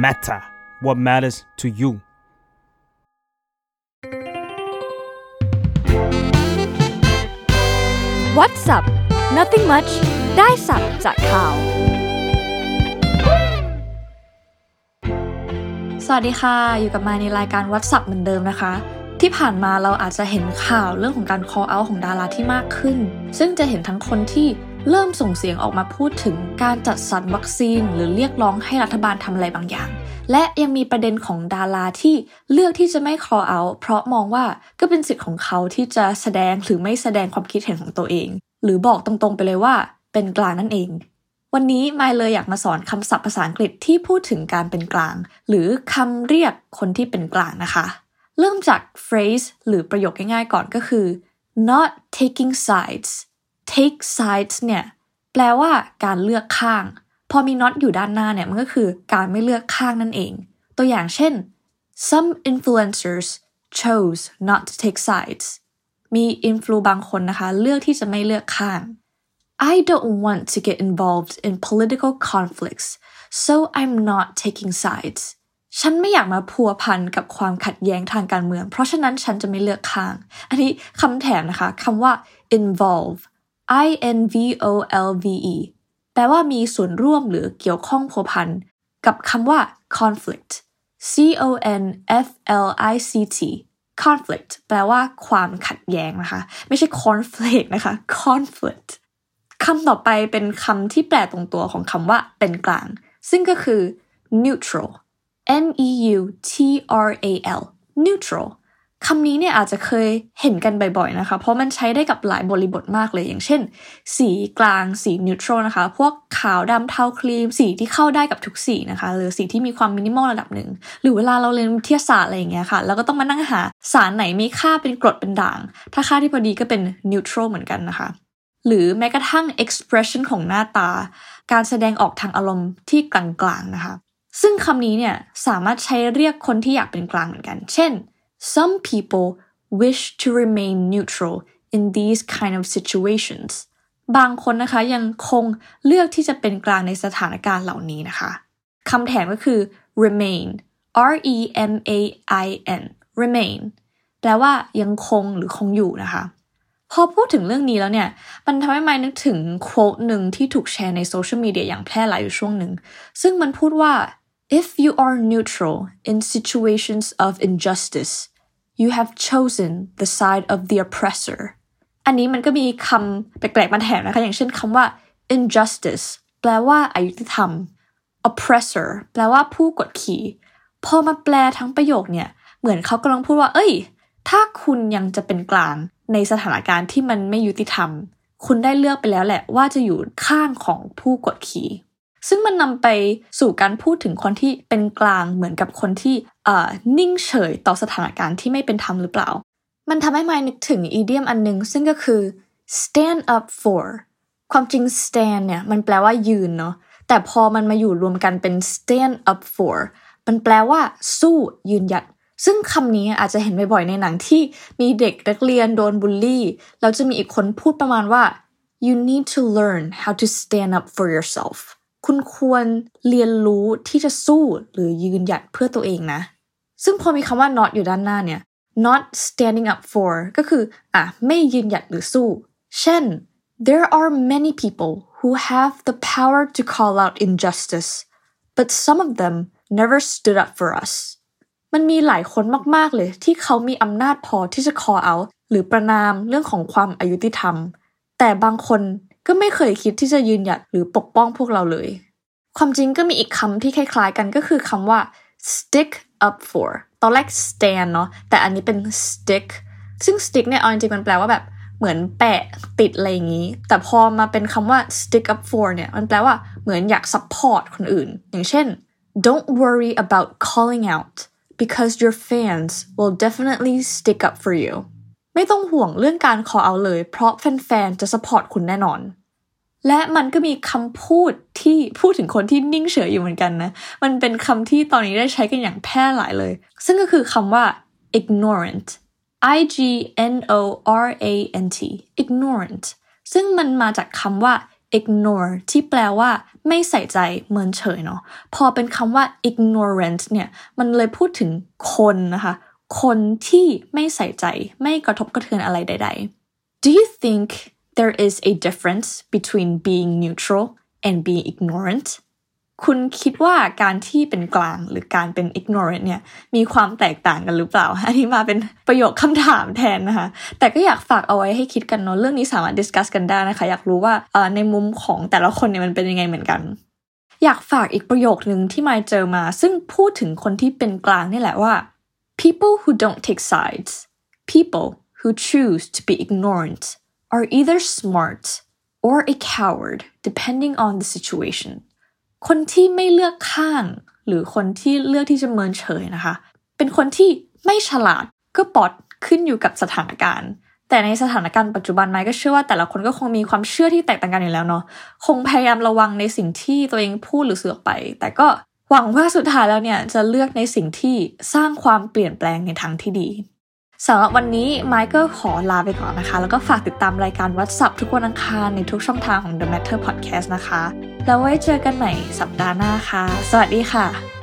matter what matters to you What's up Nothing much ได้สับจากข่าว สวัสดีค่ะ อยู่กับมาในรายการวัดสับเหมือนเดิมนะคะ ที่ผ่านมาเราอาจจะเห็นข่าวเรื่องของการ call out ของดาราที่มากขึ้น ซึ่งจะเห็นทั้งคนที่ เริ่มส่งเสียงออกมาพูดถึงการจัดสรรวัคซีน หรือเรียกร้องให้รัฐบาลทำอะไรบางอย่าง และยังมีประเด็นของดาราที่เลือกที่จะไม่ call out เพราะมองว่าก็เป็นสิทธิ์ของเขาที่จะแสดงหรือไม่แสดงความคิดเห็นของตัวเอง หรือบอกตรงๆไปเลยว่า เป็นกลางนั่นเอง วันนี้ไมเลยอยากมาสอนคำศัพท์ภาษาอังกฤษที่พูดถึงการเป็นกลาง หรือคำเรียกคนที่เป็นกลางนะคะ เริ่มจาก phrase หรือประโยคง่ายๆก่อนก็คือ not taking sides take sides เนี่ยแปลว่าการเลือกข้าง พอมี not อยู่ด้านหน้าเนี่ยมันก็คือการไม่เลือกข้างนั่นเอง ตัวอย่างเช่น some influencers chose not to take sides มีอินฟลูบางคนนะคะ เลือกที่จะไม่เลือกข้าง I don't want to get involved in political conflicts so I'm not taking sides ฉันไม่อยากมาพัวพันกับความขัดแย้งทางการเมือง เพราะฉะนั้นฉันจะไม่เลือกข้าง อันนี้คำแถมนะคะคำว่า involve I N V O L V E แปลว่ามีส่วนร่วมหรือเกี่ยวข้องพัวพันกับคำว่า conflict C O N F L I C T conflict แปลว่าความขัดแย้งนะคะ ไม่ใช่ conflict นะคะ conflict คำต่อไปเป็นคำที่แปลตรงตัวของคำว่าเป็นกลาง ซึ่งก็คือ neutral N E U T R A L neutral คำนี้เนี่ยอาจจะเคยเห็นกันบ่อยๆนะคะ เพราะมันใช้ได้กับหลายบริบทมากเลย อย่างเช่น สีกลาง สี neutral นะคะ พวกขาวดำเทาครีม สีที่เข้าได้กับทุกสีนะคะ หรือสีที่มีความมินิมอลระดับหนึ่ง หรือเวลาเราเรียนวิทยาศาสตร์อะไรอย่างเงี้ยค่ะ เราก็ต้องมานั่งหาสารไหนมีค่าเป็นกรดเป็นด่าง ถ้าค่าที่พอดีก็เป็น neutral เหมือนกันนะคะ หรือแม้กระทั่ง expression ของหน้าตา การแสดงออกทางอารมณ์ที่กลางๆนะคะ ซึ่งคำนี้เนี่ยสามารถใช้เรียกคนที่อยากเป็นกลางเหมือนกัน เช่น some people wish to remain neutral in these kind of situations บางคนนะคะยังคงเลือกที่จะเป็นกลางในสถานการณ์เหล่านี้นะคะคำแถมก็คือ remain R E M A I N remain แปลว่ายังคงหรือคงอยู่นะคะ พอพูดถึงเรื่องนี้แล้วเนี่ย มันทำให้ไมนึกถึงโค้ดหนึ่งที่ถูกแชร์ในโซเชียลมีเดียอย่างแพร่หลายอยู่ช่วงหนึ่ง ซึ่งมันพูดว่า if you are neutral in situations of injustice you have chosen the side of the oppressor อันนี้มันก็มีคำแปลกๆมาแถมนะคะ อย่างเช่นคำว่า injustice แปลว่าอายุติธรรม oppressor แปลว่าผู้กดขี่พอมาแปลทั้งประโยคเนี่ย เหมือนเขากำลังพูดว่า เอ้ย ถ้าคุณยังจะเป็นกลางในสถานการณ์ที่มันไม่ยุติธรรม คุณได้เลือกไปแล้วแหละว่าจะอยู่ข้างของผู้กดขี่ ซึ่งมันนำไปสู่การพูดถึงคนที่เป็นกลางเหมือนกับคนที่นิ่งเฉยต่อสถานการณ์ที่ไม่เป็นธรรมหรือเปล่า มันทำให้มายนึกถึงอีเดียมอันนึง ซึ่งก็คือ stand up for ความจริง stand เนี่ยมันแปลว่ายืนเนาะแต่พอมันมาอยู่รวมกันเป็น stand up for มันแปลว่าสู้ยืนหยัด ซึ่งคำนี้อาจจะเห็นบ่อยๆในหนังที่มีเด็กนักเรียนโดนบูลลี่ แล้วจะมีอีกคนพูดประมาณว่า you need to learn how to stand up for yourself คุณควรเรียนรู้ที่จะสู้หรือยืนหยัดเพื่อตัวเองนะ ซึ่งพอมีคำว่า not อยู่ด้านหน้าเนี่ย not standing up for ก็คืออะไม่ยืนหยัดหรือสู้ เช่น there are many people who have the power to call out injustice but some of them never stood up for us มันมีหลายคนมาก ๆ เลยที่เขามีอำนาจพอที่จะ call out หรือประนามเรื่องของความอายุติธรรม แต่บางคน ก็ไม่เคยคิดที่จะยืนหยัดหรือปกป้องพวกเราเลย ความจริงก็มีอีกคำที่คล้ายๆกันก็คือคำว่า stick up for ตอนแรก stand เนาะแต่อันนี้เป็น stick ซึ่ง stick เนี่ยเอาจริงๆมันแปลว่าแบบเหมือนแปะติดอะไรอย่างนี้ แต่พอมาเป็นคำว่า stick up for เนี่ยมันแปลว่าเหมือนอยาก support คนอื่น อย่างเช่น don't worry about calling out because your fans will definitely stick up for you ไม่ต้องห่วงเรื่องการ call out เลย เพราะแฟนๆ จะ support คุณแน่นอน และมันก็มีคำพูดที่พูดถึงคนที่นิ่งเฉยอยู่เหมือนกันนะ มันเป็นคำที่ตอนนี้ได้ใช้กันอย่างแพร่หลายเลย ซึ่งก็คือคำว่า ignorant I G N O R A N T ignorant ซึ่งมันมาจากคำว่า ignore ที่แปลว่าไม่ใส่ใจเมินเฉยเนาะพอเป็นคำว่า ignorant เนี่ย มันเลยพูดถึงคนนะคะ คนที่ไม่ใส่ใจไม่กระทบกระเทือนอะไรใด ๆ Do you think there is a difference between being neutral and being ignorant คุณคิดว่าการที่เป็นกลางหรือการเป็น ignorant เนี่ยมีความแตกต่างกันหรือเปล่า อันนี้มาเป็นประโยคคำถามแทนนะคะ แต่ก็อยากฝากเอาไว้ให้คิดกันเนาะเรื่องนี้สามารถ discuss กันได้นะคะ อยากรู้ว่าในมุมของแต่ละคนเนี่ยมันเป็นยังไงเหมือนกัน อยากฝากอีกประโยคนึงที่มาเจอมา ซึ่งพูดถึงคนที่เป็นกลางนี่แหละว่า people who don't take sides people who choose to be ignorant are either smart or a coward depending on the situation คนที่ไม่เลือกข้าง หรือคนที่เลือกที่จะเมินเฉยนะคะ เป็นคนที่ไม่ฉลาดก็ปอดขึ้นอยู่กับสถานการณ์ แต่ในสถานการณ์ปัจจุบันไม้ก็เชื่อว่าแต่ละคนก็คงมีความเชื่อที่แตกต่างกันอยู่แล้วเนาะ คงพยายามระวังในสิ่งที่ตัวเองพูดหรือเสือกไป แต่ก็ หวังว่าสุดท้ายแล้วเนี่ยจะเลือกในสิ่งที่สร้างความเปลี่ยนแปลงในทางที่ดีสำหรับวันนี้ไมค์ก็ขอลาไปก่อนนะคะ แล้วก็ฝากติดตามรายการวั s ั p ทุกวันอังคารในทุกช่องทางของ The Matter Podcast นะคะ แล้วไว้เจอกันใหม่สัปดาห์หน้าค่ะ สวัสดีค่ะ